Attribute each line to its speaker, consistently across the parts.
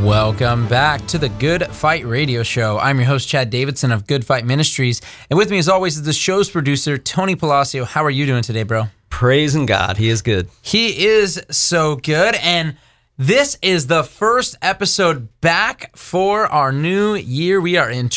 Speaker 1: Welcome back to the Good Fight Radio Show. I'm your host, Chad Davidson of Good Fight Ministries. And with me, as always, is the show's producer, Tony Palacio. How are you doing today, bro?
Speaker 2: Praising God, he is good.
Speaker 1: He is so good. And this is the first episode back for our new year. We are in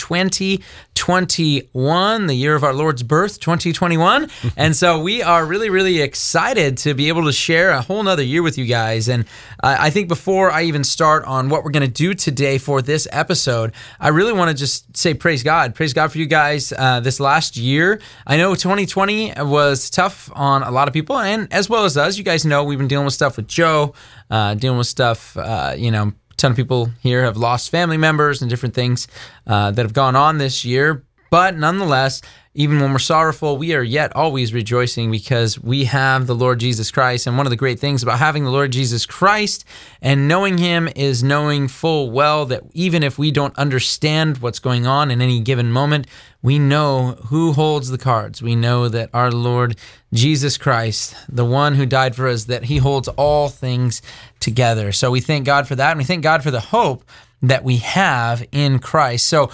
Speaker 1: 2021, the year of our Lord's birth, 2021. and so we are really, really excited to be able to share a whole nother year with you guys. And uh, I think before I even start on what we're going to do today for this episode, I really want to just say praise God. Praise God for you guys uh, this last year. I know 2020 was tough on a lot of people, and as well as us. You guys know we've been dealing with stuff with Joe, uh, dealing with stuff, uh, you know, ton of people here have lost family members and different things uh, that have gone on this year. But nonetheless, even when we're sorrowful, we are yet always rejoicing because we have the Lord Jesus Christ. And one of the great things about having the Lord Jesus Christ and knowing Him is knowing full well that even if we don't understand what's going on in any given moment, we know who holds the cards. We know that our Lord Jesus Christ, the one who died for us, that He holds all things together. So we thank God for that. And we thank God for the hope that we have in Christ. So,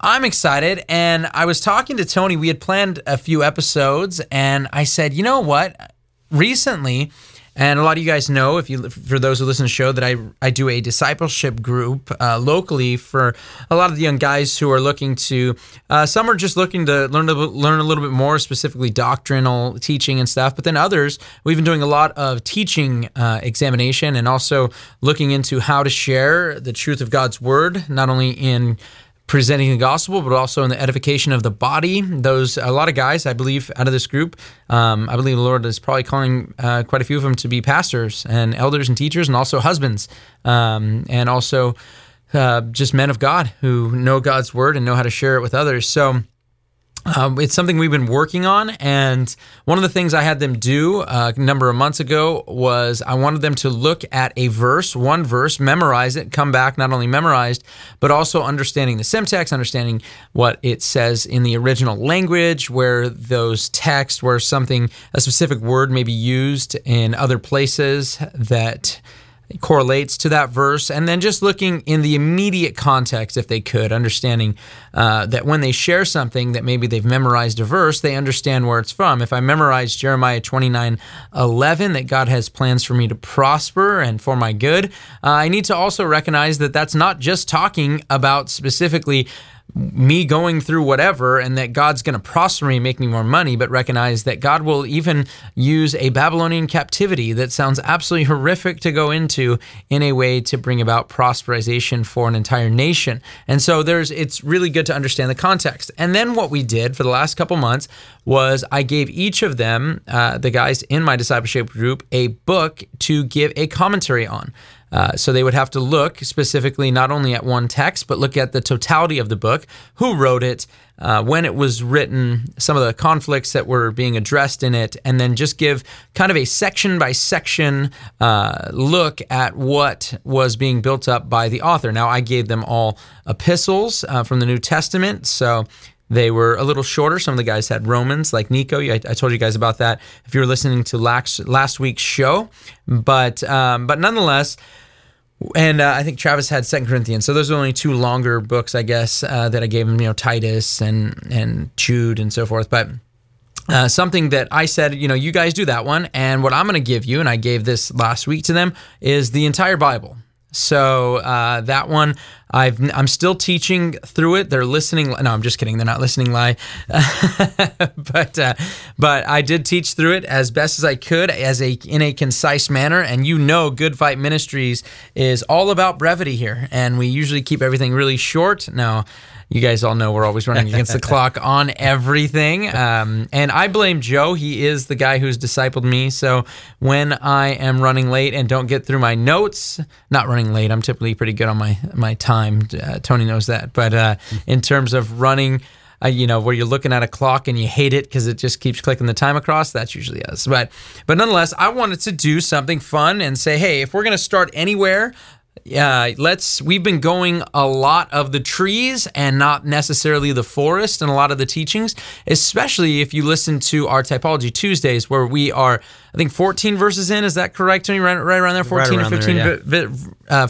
Speaker 1: I'm excited. And I was talking to Tony. We had planned a few episodes, and I said, you know what? Recently, and a lot of you guys know, if you for those who listen to the show, that I I do a discipleship group uh, locally for a lot of the young guys who are looking to. Uh, some are just looking to learn a, learn a little bit more, specifically doctrinal teaching and stuff. But then others, we've been doing a lot of teaching uh, examination and also looking into how to share the truth of God's word, not only in presenting the gospel, but also in the edification of the body. Those a lot of guys, I believe, out of this group, um, I believe the Lord is probably calling uh, quite a few of them to be pastors and elders and teachers, and also husbands, um, and also uh, just men of God who know God's word and know how to share it with others. So. Um, it's something we've been working on, and one of the things I had them do uh, a number of months ago was I wanted them to look at a verse, one verse, memorize it, come back not only memorized, but also understanding the syntax, understanding what it says in the original language, where those texts, where something, a specific word may be used in other places that correlates to that verse, and then just looking in the immediate context, if they could, understanding uh, that when they share something that maybe they've memorized a verse, they understand where it's from. If I memorize Jeremiah 29 11, that God has plans for me to prosper and for my good, uh, I need to also recognize that that's not just talking about specifically me going through whatever and that God's going to prosper me, make me more money, but recognize that God will even use a Babylonian captivity that sounds absolutely horrific to go into in a way to bring about prosperization for an entire nation. And so there's it's really good to understand the context. And then what we did for the last couple months was I gave each of them, uh, the guys in my discipleship group, a book to give a commentary on. Uh, so they would have to look specifically not only at one text, but look at the totality of the book, who wrote it, uh, when it was written, some of the conflicts that were being addressed in it, and then just give kind of a section by section uh, look at what was being built up by the author. Now, I gave them all epistles uh, from the New Testament, so they were a little shorter. Some of the guys had Romans, like Nico. I, I, told you guys about that if you were listening to last, last week's show. But um, but nonetheless, and uh, I think Travis had Second Corinthians. So those are only two longer books, I guess, uh, that I gave him. You know, Titus and and Jude and so forth. But uh, something that I said, you know, you guys do that one, and what I'm going to give you, and I gave this last week to them, is the entire Bible. So uh, that one, I've I'm still teaching through it. They're listening. No, I'm just kidding. They're not listening live. but uh, but I did teach through it as best as I could, as a in a concise manner. And you know, Good Fight Ministries is all about brevity here, and we usually keep everything really short. Now you guys all know we're always running against the clock on everything. Um, and I blame Joe. He is the guy who's discipled me. So when I am running late and don't get through my notes, not running late, I'm typically pretty good on my my time. Uh, Tony knows that. But uh, in terms of running. Uh, you know, where you're looking at a clock and you hate it because it just keeps clicking the time across. That's usually us. But, but nonetheless, I wanted to do something fun and say, hey, if we're going to start anywhere, yeah, let's. We've been going a lot of the trees and not necessarily the forest and a lot of the teachings, especially if you listen to our Typology Tuesdays, where we are, I think, 14 verses in. Is that correct, Tony? Right, right around there, 14
Speaker 2: Right
Speaker 1: or 15,
Speaker 2: there,
Speaker 1: vi- vi- uh,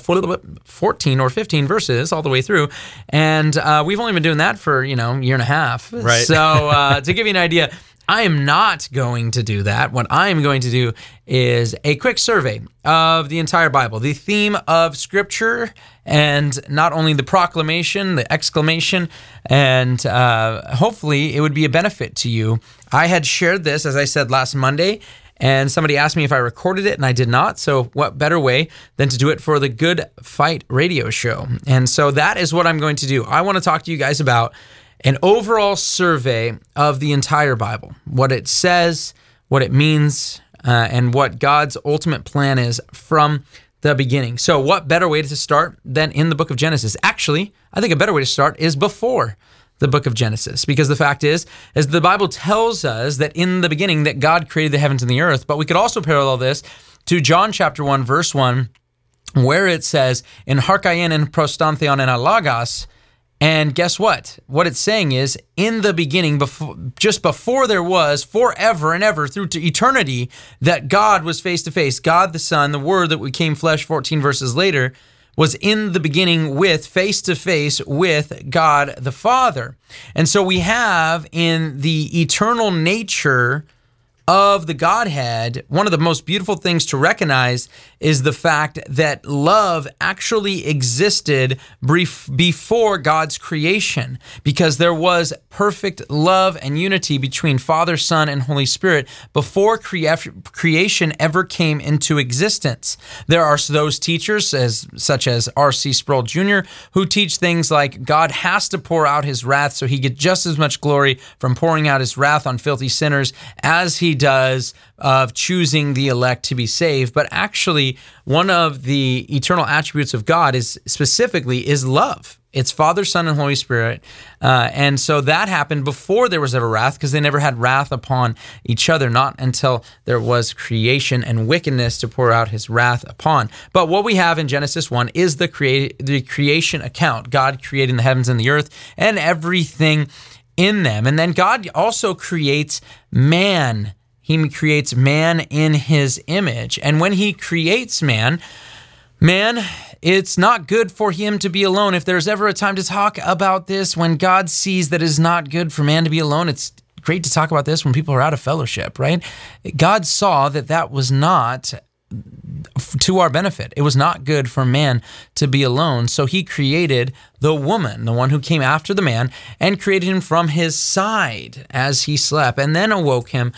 Speaker 1: 14 or 15 verses all the way through, and uh, we've only been doing that for you know a year and a half.
Speaker 2: Right.
Speaker 1: So uh, to give you an idea. I am not going to do that. What I am going to do is a quick survey of the entire Bible, the theme of Scripture, and not only the proclamation, the exclamation, and uh, hopefully it would be a benefit to you. I had shared this, as I said last Monday, and somebody asked me if I recorded it, and I did not. So, what better way than to do it for the Good Fight radio show? And so, that is what I'm going to do. I want to talk to you guys about an overall survey of the entire Bible, what it says, what it means, uh, and what God's ultimate plan is from the beginning. So, what better way to start than in the book of Genesis? Actually, I think a better way to start is before the book of Genesis because the fact is as the Bible tells us that in the beginning that God created the heavens and the earth but we could also parallel this to John chapter 1 verse 1 where it says in Harkaien and Prostantheon and Alagos and guess what? What it's saying is, in the beginning, before, just before there was, forever and ever, through to eternity, that God was face to face. God the Son, the Word that became flesh 14 verses later, was in the beginning with, face to face with God the Father. And so we have in the eternal nature of the Godhead, one of the most beautiful things to recognize is the fact that love actually existed brief before God's creation because there was perfect love and unity between Father, Son, and Holy Spirit before crea- creation ever came into existence. There are those teachers, as such as R.C. Sproul Jr., who teach things like God has to pour out his wrath so he get just as much glory from pouring out his wrath on filthy sinners as he does of choosing the elect to be saved. But actually, one of the eternal attributes of God is specifically is love. It's Father, Son, and Holy Spirit. Uh, and so that happened before there was ever wrath because they never had wrath upon each other, not until there was creation and wickedness to pour out his wrath upon. But what we have in Genesis 1 is the, crea- the creation account God creating the heavens and the earth and everything in them. And then God also creates man. He creates man in his image. And when he creates man, man, it's not good for him to be alone. If there's ever a time to talk about this, when God sees that it's not good for man to be alone, it's great to talk about this when people are out of fellowship, right? God saw that that was not to our benefit. It was not good for man to be alone. So he created the woman, the one who came after the man, and created him from his side as he slept, and then awoke him.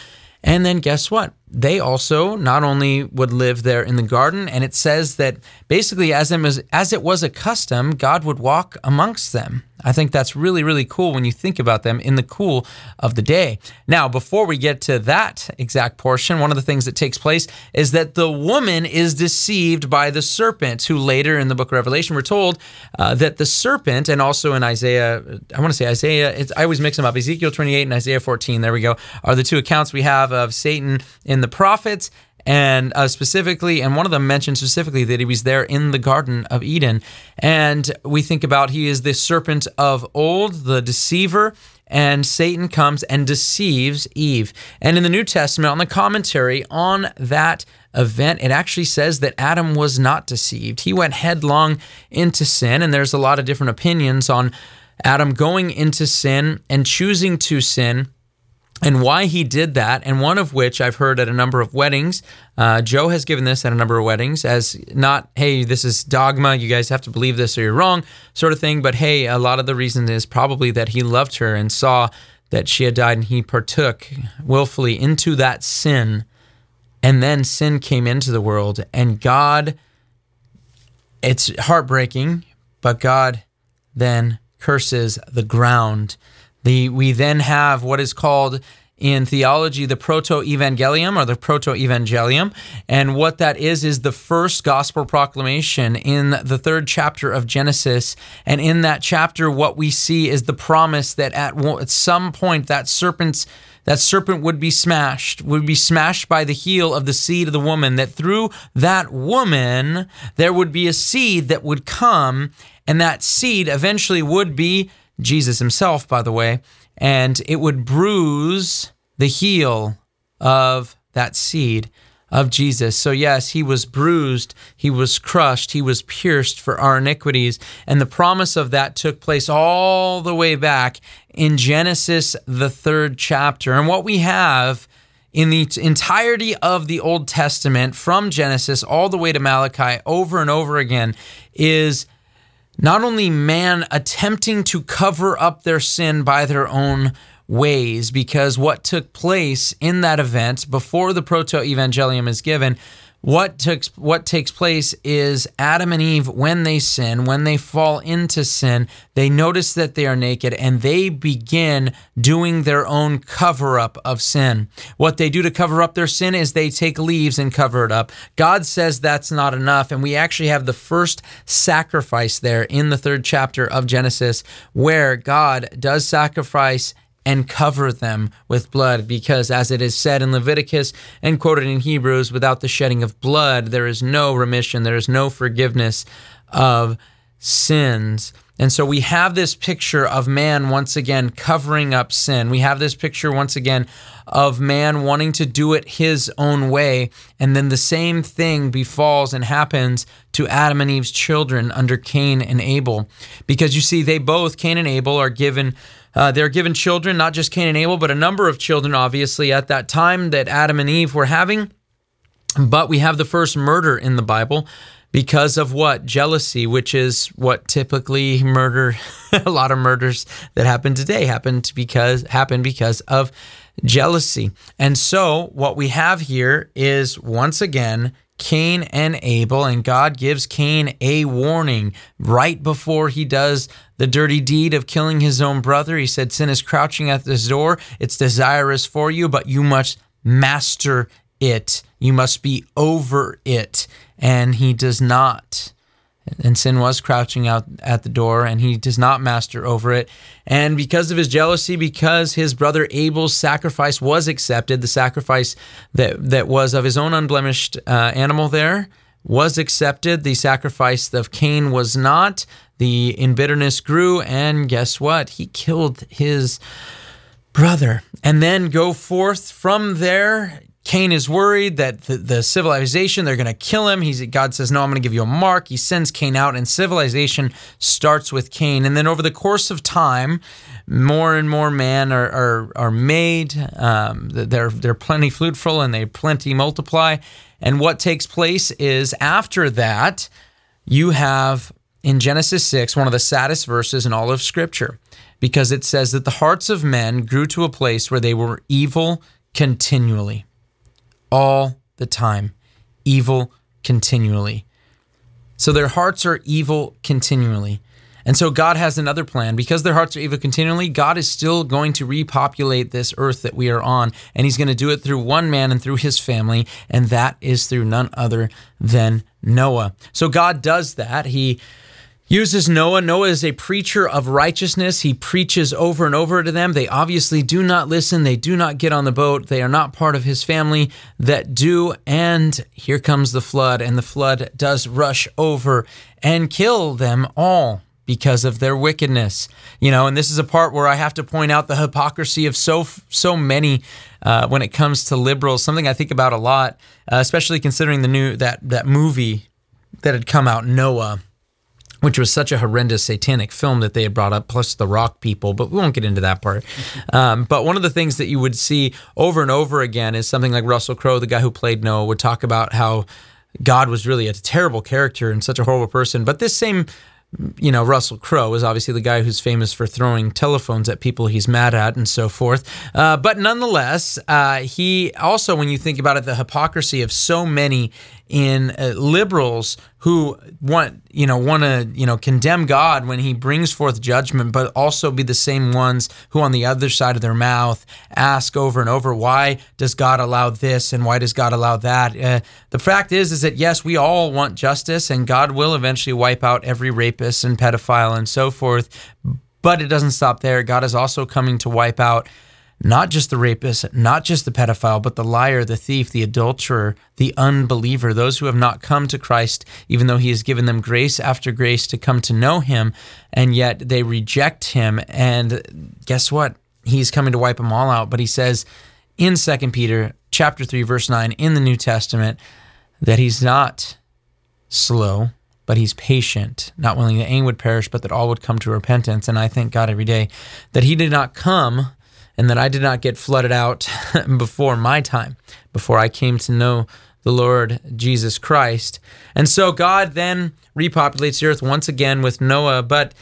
Speaker 1: And then guess what? They also not only would live there in the garden, and it says that basically, as it was, as it was a custom, God would walk amongst them. I think that's really, really cool when you think about them in the cool of the day. Now, before we get to that exact portion, one of the things that takes place is that the woman is deceived by the serpent, who later in the book of Revelation we're told uh, that the serpent, and also in Isaiah, I want to say Isaiah, I always mix them up, Ezekiel 28 and Isaiah 14, there we go, are the two accounts we have of Satan in the prophets and uh, specifically, and one of them mentioned specifically that he was there in the Garden of Eden. And we think about he is the serpent of old, the deceiver, and Satan comes and deceives Eve. And in the New Testament, on the commentary on that event, it actually says that Adam was not deceived. He went headlong into sin, and there's a lot of different opinions on Adam going into sin and choosing to sin and why he did that, and one of which I've heard at a number of weddings. Uh, Joe has given this at a number of weddings as not, hey, this is dogma, you guys have to believe this or you're wrong, sort of thing. But hey, a lot of the reason is probably that he loved her and saw that she had died and he partook willfully into that sin. And then sin came into the world, and God, it's heartbreaking, but God then curses the ground. The, we then have what is called in theology the proto evangelium or the proto evangelium. And what that is, is the first gospel proclamation in the third chapter of Genesis. And in that chapter, what we see is the promise that at, at some point that serpent's that serpent would be smashed, would be smashed by the heel of the seed of the woman, that through that woman there would be a seed that would come, and that seed eventually would be Jesus himself, by the way, and it would bruise the heel of that seed of Jesus. So, yes, he was bruised, he was crushed, he was pierced for our iniquities. And the promise of that took place all the way back in Genesis, the third chapter. And what we have in the entirety of the Old Testament, from Genesis all the way to Malachi, over and over again, is not only man attempting to cover up their sin by their own ways because what took place in that event before the proto evangelium is given what took what takes place is Adam and Eve when they sin, when they fall into sin, they notice that they are naked and they begin doing their own cover up of sin. What they do to cover up their sin is they take leaves and cover it up. God says that's not enough and we actually have the first sacrifice there in the 3rd chapter of Genesis where God does sacrifice and cover them with blood, because as it is said in Leviticus and quoted in Hebrews, without the shedding of blood, there is no remission, there is no forgiveness of sins. And so we have this picture of man once again covering up sin. We have this picture once again of man wanting to do it his own way. And then the same thing befalls and happens to Adam and Eve's children under Cain and Abel. Because you see, they both, Cain and Abel, are given uh, they're given children, not just Cain and Abel, but a number of children, obviously, at that time that Adam and Eve were having. But we have the first murder in the Bible because of what? Jealousy, which is what typically murder, a lot of murders that happen today happened because happen because of jealousy. And so what we have here is once again Cain and Abel, and God gives Cain a warning right before he does the dirty deed of killing his own brother. He said, Sin is crouching at this door. It's desirous for you, but you must master it. You must be over it. And he does not. And sin was crouching out at the door, and he does not master over it. And because of his jealousy, because his brother Abel's sacrifice was accepted, the sacrifice that, that was of his own unblemished uh, animal there was accepted. The sacrifice of Cain was not. The in bitterness grew, and guess what? He killed his brother. And then go forth from there Cain is worried that the, the civilization, they're going to kill him. He's, God says, No, I'm going to give you a mark. He sends Cain out, and civilization starts with Cain. And then over the course of time, more and more men are, are, are made. Um, they're, they're plenty fruitful and they plenty multiply. And what takes place is after that, you have in Genesis 6, one of the saddest verses in all of Scripture, because it says that the hearts of men grew to a place where they were evil continually all the time, evil continually. So their hearts are evil continually. And so God has another plan. Because their hearts are evil continually, God is still going to repopulate this earth that we are on. And He's going to do it through one man and through his family. And that is through none other than Noah. So God does that. He uses Noah. Noah is a preacher of righteousness. He preaches over and over to them. They obviously do not listen. They do not get on the boat. They are not part of his family that do. And here comes the flood, and the flood does rush over and kill them all because of their wickedness. You know, and this is a part where I have to point out the hypocrisy of so so many uh, when it comes to liberals. Something I think about a lot, uh, especially considering the new that that movie that had come out, Noah which was such a horrendous satanic film that they had brought up, plus the rock people, but we won't get into that part. Um, but one of the things that you would see over and over again is something like Russell Crowe, the guy who played Noah, would talk about how God was really a terrible character and such a horrible person. But this same you know, Russell Crowe is obviously the guy who's famous for throwing telephones at people he's mad at and so forth. Uh, but nonetheless, uh, he also, when you think about it, the hypocrisy of so many in uh, liberals who want you know want to you know condemn God when he brings forth judgment but also be the same ones who on the other side of their mouth ask over and over why does God allow this and why does God allow that? Uh, the fact is is that yes we all want justice and God will eventually wipe out every rapist and pedophile and so forth but it doesn't stop there. God is also coming to wipe out not just the rapist, not just the pedophile, but the liar, the thief, the adulterer, the unbeliever, those who have not come to Christ, even though He has given them grace after grace to come to know Him, and yet they reject Him. And guess what? He's coming to wipe them all out. But He says in 2 Peter chapter 3, verse 9, in the New Testament, that He's not slow, but he's patient, not willing that any would perish, but that all would come to repentance. And I thank God every day that he did not come and that I did not get flooded out before my time, before I came to know the Lord Jesus Christ. And so God then repopulates the earth once again with Noah, but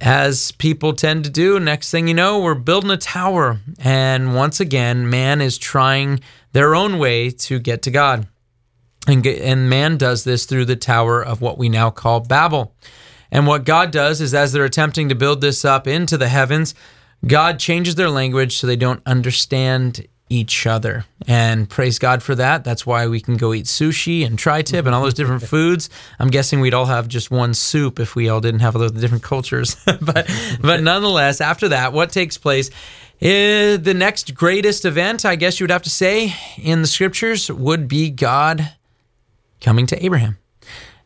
Speaker 1: as people tend to do, next thing you know, we're building a tower. And once again, man is trying their own way to get to God. And, and man does this through the tower of what we now call Babel. And what God does is, as they're attempting to build this up into the heavens, God changes their language so they don't understand each other. And praise God for that. That's why we can go eat sushi and tri tip and all those different foods. I'm guessing we'd all have just one soup if we all didn't have all the different cultures. but but nonetheless, after that, what takes place is the next greatest event, I guess you would have to say, in the scriptures would be God coming to Abraham.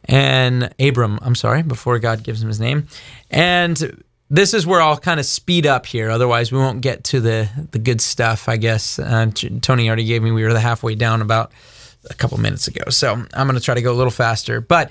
Speaker 1: And Abram, I'm sorry, before God gives him his name. And this is where I'll kind of speed up here. Otherwise, we won't get to the the good stuff. I guess uh, Tony already gave me. We were the halfway down about a couple minutes ago, so I'm going to try to go a little faster. But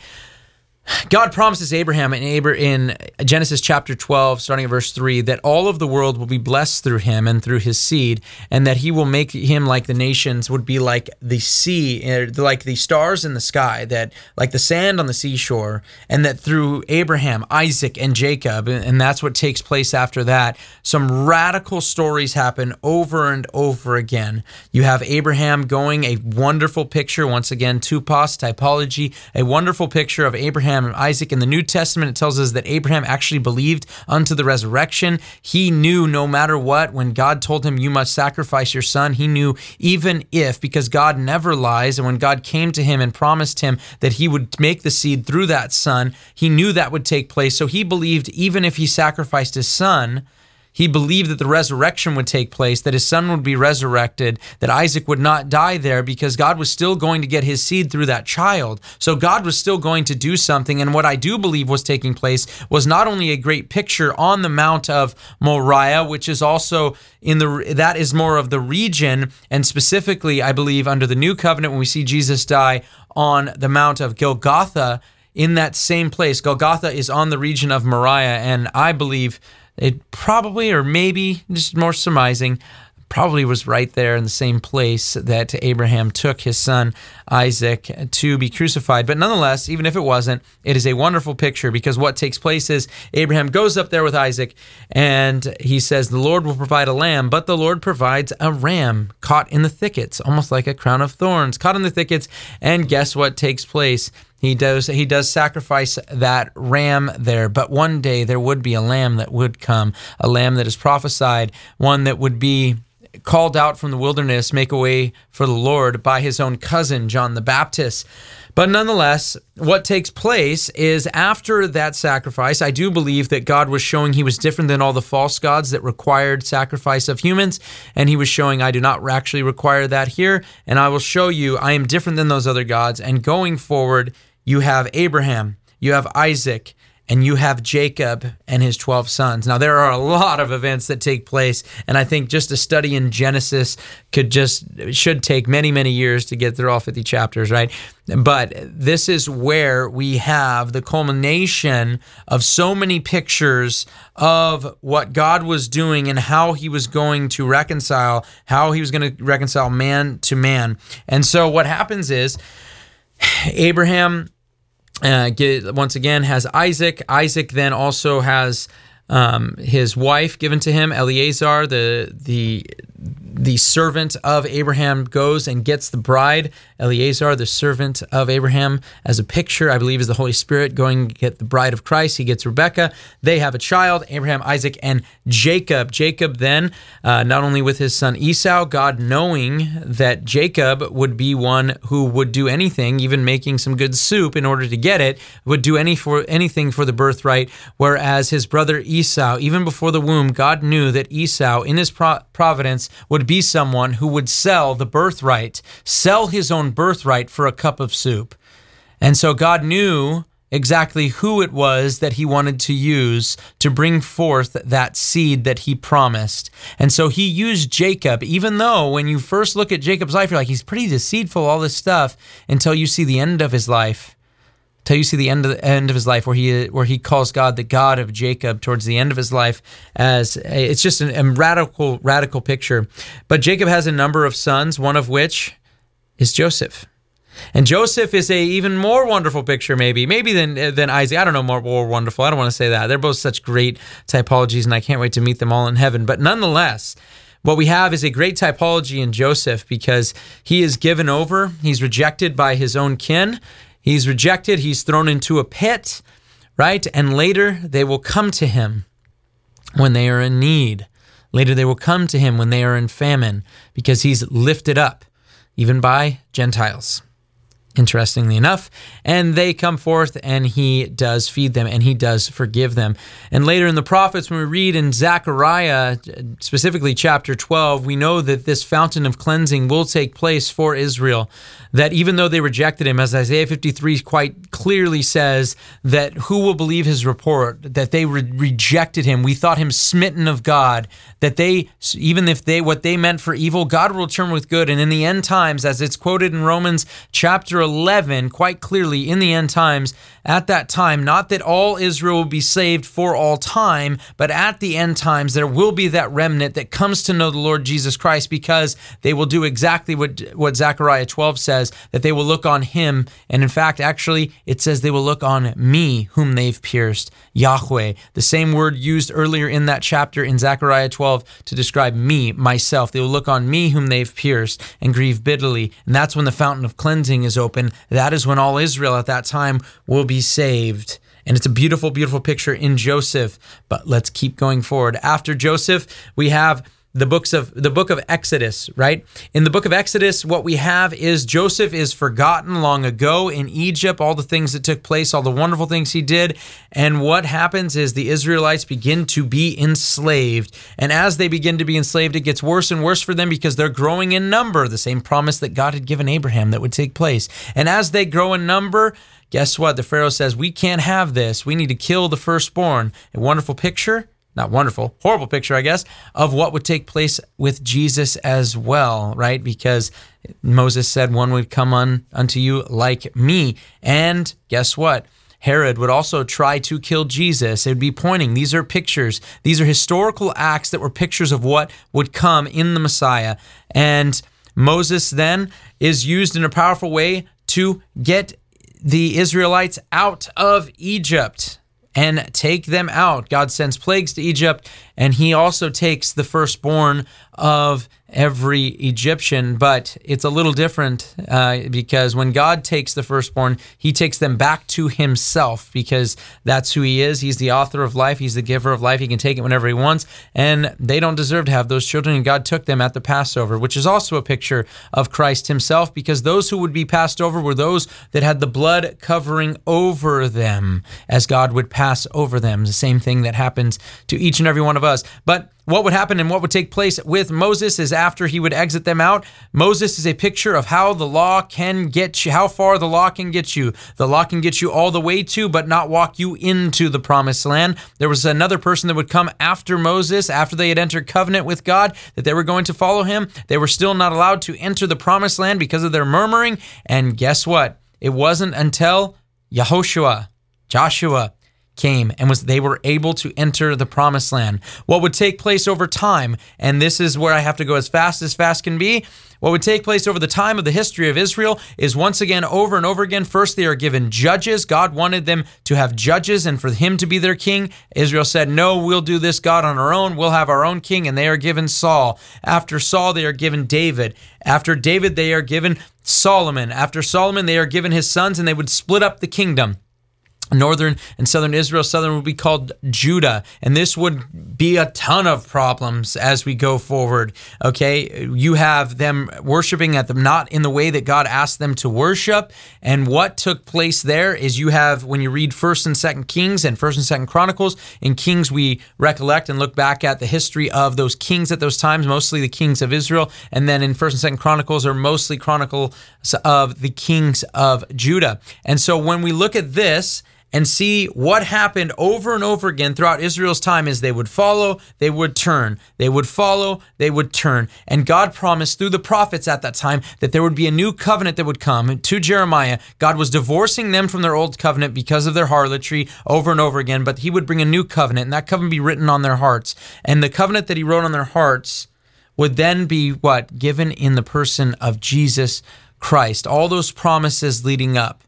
Speaker 1: God promises Abraham in, Genesis chapter 12, starting at verse 3, that all of the world will be blessed through him and through his seed, and that he will make him like the nations, would be like the sea, er, like the stars in the sky, that like the sand on the seashore, and that through Abraham, Isaac, and Jacob, and that's what takes place after that. Some radical stories happen over and over again. You have Abraham going, a wonderful picture, once again, tupos, typology, a wonderful picture of Abraham Abraham and Isaac. In the New Testament, it tells us that Abraham actually believed unto the resurrection. He knew no matter what, when God told him, You must sacrifice your son, he knew even if, because God never lies, and when God came to him and promised him that he would make the seed through that son, he knew that would take place. So he believed even if he sacrificed his son, he believed that the resurrection would take place, that his son would be resurrected, that Isaac would not die there because God was still going to get his seed through that child. So God was still going to do something. And what I do believe was taking place was not only a great picture on the Mount of Moriah, which is also in the that is more of the region, and specifically, I believe, under the new covenant when we see Jesus die on the Mount of Golgotha in that same place. Golgotha is on the region of Moriah, and I believe it probably, or maybe just more surmising, probably was right there in the same place that Abraham took his son Isaac to be crucified. But nonetheless, even if it wasn't, it is a wonderful picture because what takes place is Abraham goes up there with Isaac and he says, The Lord will provide a lamb, but the Lord provides a ram caught in the thickets, almost like a crown of thorns, caught in the thickets. And guess what takes place? He does he does sacrifice that ram there, but one day there would be a lamb that would come, a lamb that is prophesied, one that would be called out from the wilderness, make a way for the Lord by his own cousin John the Baptist. But nonetheless, what takes place is after that sacrifice, I do believe that God was showing he was different than all the false gods that required sacrifice of humans. And he was showing, I do not actually require that here. And I will show you, I am different than those other gods. And going forward, you have Abraham, you have Isaac, and you have Jacob and his 12 sons. Now, there are a lot of events that take place, and I think just a study in Genesis could just, should take many, many years to get through all 50 chapters, right? But this is where we have the culmination of so many pictures of what God was doing and how he was going to reconcile, how he was going to reconcile man to man. And so, what happens is, Abraham uh, get, once again has Isaac. Isaac then also has um, his wife given to him, Eleazar, the the the servant of Abraham goes and gets the bride, Eleazar, the servant of Abraham, as a picture, I believe, is the Holy Spirit going to get the bride of Christ. He gets Rebecca. They have a child, Abraham, Isaac, and Jacob. Jacob then, uh, not only with his son Esau, God knowing that Jacob would be one who would do anything, even making some good soup in order to get it, would do any for anything for the birthright. Whereas his brother Esau, even before the womb, God knew that Esau, in his pro- providence, would be someone who would sell the birthright, sell his own birthright for a cup of soup. And so God knew exactly who it was that he wanted to use to bring forth that seed that he promised. And so he used Jacob, even though when you first look at Jacob's life, you're like, he's pretty deceitful, all this stuff, until you see the end of his life. Till you see the end of the end of his life, where he where he calls God the God of Jacob towards the end of his life, as a, it's just a radical radical picture. But Jacob has a number of sons, one of which is Joseph. And Joseph is a even more wonderful picture, maybe, maybe than than Isaac. I don't know more, more wonderful. I don't want to say that. They're both such great typologies, and I can't wait to meet them all in heaven. But nonetheless, what we have is a great typology in Joseph because he is given over. He's rejected by his own kin. He's rejected. He's thrown into a pit, right? And later they will come to him when they are in need. Later they will come to him when they are in famine because he's lifted up, even by Gentiles interestingly enough. And they come forth and he does feed them and he does forgive them. And later in the prophets, when we read in Zechariah, specifically chapter 12, we know that this fountain of cleansing will take place for Israel. That even though they rejected him, as Isaiah 53 quite clearly says, that who will believe his report, that they re- rejected him. We thought him smitten of God, that they, even if they, what they meant for evil, God will turn with good. And in the end times, as it's quoted in Romans chapter 11 quite clearly in the end times at that time, not that all Israel will be saved for all time, but at the end times, there will be that remnant that comes to know the Lord Jesus Christ because they will do exactly what, what Zechariah 12 says, that they will look on him. And in fact, actually, it says they will look on me, whom they've pierced, Yahweh, the same word used earlier in that chapter in Zechariah 12 to describe me, myself. They will look on me, whom they've pierced, and grieve bitterly. And that's when the fountain of cleansing is open. That is when all Israel at that time will be saved. And it's a beautiful, beautiful picture in Joseph. But let's keep going forward. After Joseph, we have the books of the book of Exodus, right? In the book of Exodus, what we have is Joseph is forgotten long ago in Egypt, all the things that took place, all the wonderful things he did. And what happens is the Israelites begin to be enslaved. And as they begin to be enslaved, it gets worse and worse for them because they're growing in number, the same promise that God had given Abraham that would take place. And as they grow in number, guess what? The Pharaoh says, We can't have this. We need to kill the firstborn. A wonderful picture not wonderful, horrible picture, I guess, of what would take place with Jesus as well, right? Because Moses said, One would come on unto you like me. And guess what? Herod would also try to kill Jesus. It would be pointing. These are pictures. These are historical acts that were pictures of what would come in the Messiah. And Moses then is used in a powerful way to get the Israelites out of Egypt and take them out. God sends plagues to Egypt, and he also takes the firstborn of every Egyptian, but it's a little different uh, because when God takes the firstborn, he takes them back to himself because that's who he is. He's the author of life, he's the giver of life. He can take it whenever he wants, and they don't deserve to have those children. And God took them at the Passover, which is also a picture of Christ himself because those who would be passed over were those that had the blood covering over them as God would pass over them. The same thing that happens to each and every one of us. But what would happen and what would take place with Moses is after he would exit them out. Moses is a picture of how the law can get you, how far the law can get you. The law can get you all the way to, but not walk you into the promised land. There was another person that would come after Moses, after they had entered covenant with God, that they were going to follow him. They were still not allowed to enter the promised land because of their murmuring. And guess what? It wasn't until Yehoshua, Joshua, came and was they were able to enter the promised land. What would take place over time, and this is where I have to go as fast as fast can be. What would take place over the time of the history of Israel is once again over and over again. First, they are given judges. God wanted them to have judges and for him to be their king. Israel said, No, we'll do this, God, on our own. We'll have our own king. And they are given Saul. After Saul, they are given David. After David, they are given Solomon. After Solomon, they are given his sons, and they would split up the kingdom northern and southern Israel. Southern would be called Judah. And this would be a ton of problems as we go forward. Okay. You have them worshiping at them not in the way that God asked them to worship. And what took place there is you have, when you read 1st and 2nd Kings and 1st and 2nd Chronicles, in Kings, we recollect and look back at the history of those kings at those times, mostly the kings of Israel. And then in 1st and 2nd Chronicles are mostly chronicles of the kings of Judah. And so when we look at this, and see what happened over and over again throughout Israel's time is they would follow, they would turn, they would follow, they would turn. And God promised through the prophets at that time that there would be a new covenant that would come to Jeremiah. God was divorcing them from their old covenant because of their harlotry over and over again, but he would bring a new covenant and that covenant be written on their hearts. And the covenant that he wrote on their hearts would then be what? Given in the person of Jesus Christ. All those promises leading up.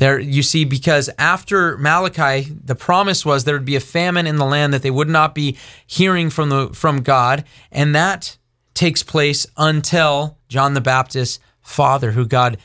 Speaker 1: There, you see, because after Malachi, the promise was there would be a famine in the land that they would not be hearing from the from God, and that takes place until John the Baptist's father, who God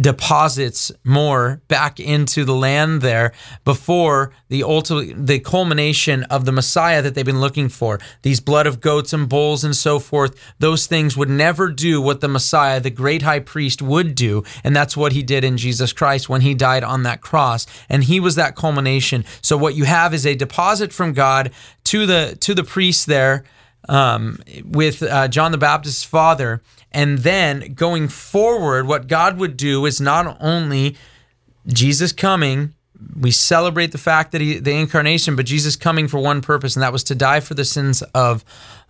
Speaker 1: deposits more back into the land there before the ultimate the culmination of the Messiah that they've been looking for. These blood of goats and bulls and so forth, those things would never do what the Messiah, the great high priest, would do. And that's what he did in Jesus Christ when he died on that cross. And he was that culmination. So what you have is a deposit from God to the to the priest there um, with uh, John the Baptist's father and then going forward, what God would do is not only Jesus coming, we celebrate the fact that he, the incarnation, but Jesus coming for one purpose, and that was to die for the sins of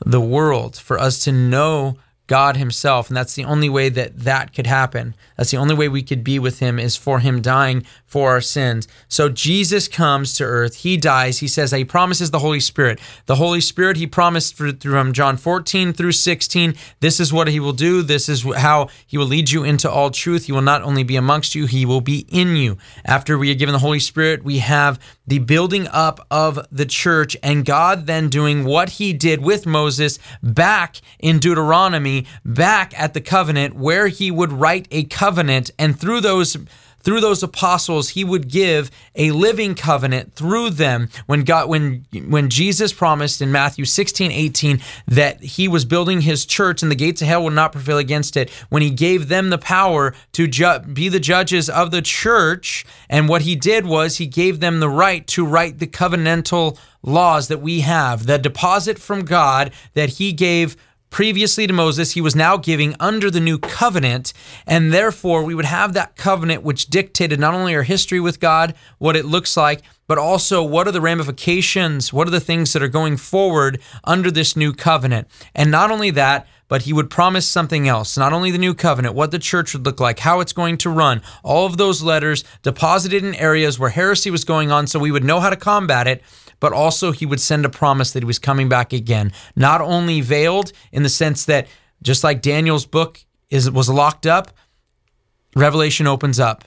Speaker 1: the world, for us to know God Himself. And that's the only way that that could happen. That's the only way we could be with Him is for Him dying for our sins. So Jesus comes to earth. He dies. He says He promises the Holy Spirit. The Holy Spirit He promised through John 14 through 16. This is what He will do. This is how He will lead you into all truth. He will not only be amongst you, He will be in you. After we are given the Holy Spirit, we have the building up of the church and God then doing what He did with Moses back in Deuteronomy back at the covenant where he would write a covenant and through those through those apostles he would give a living covenant through them when God when when Jesus promised in Matthew 16 18 that he was building his church and the gates of hell would not prevail against it when he gave them the power to ju- be the judges of the church and what he did was he gave them the right to write the covenantal laws that we have the deposit from God that he gave previously to Moses, he was now giving under the new covenant. And therefore, we would have that covenant which dictated not only our history with God, what it looks like, but also what are the ramifications, what are the things that are going forward under this new covenant. And not only that, but he would promise something else, not only the new covenant, what the church would look like, how it's going to run, all of those letters deposited in areas where heresy was going on so we would know how to combat it, but also he would send a promise that he was coming back again. Not only veiled in the sense that just like Daniel's book is was locked up, Revelation opens up.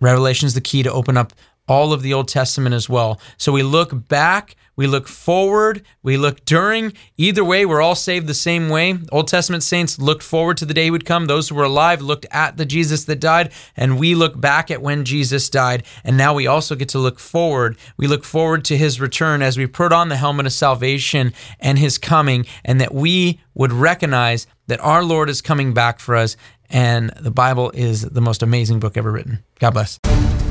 Speaker 1: Revelation is the key to open up all of the Old Testament as well. So we look back, we look forward, we look during. Either way, we're all saved the same way. Old Testament saints looked forward to the day he would come. Those who were alive looked at the Jesus that died, and we look back at when Jesus died. And now we also get to look forward. We look forward to his return as we put on the helmet of salvation and his coming, and that we would recognize that our Lord is coming back for us. And the Bible is the most amazing book ever written. God bless.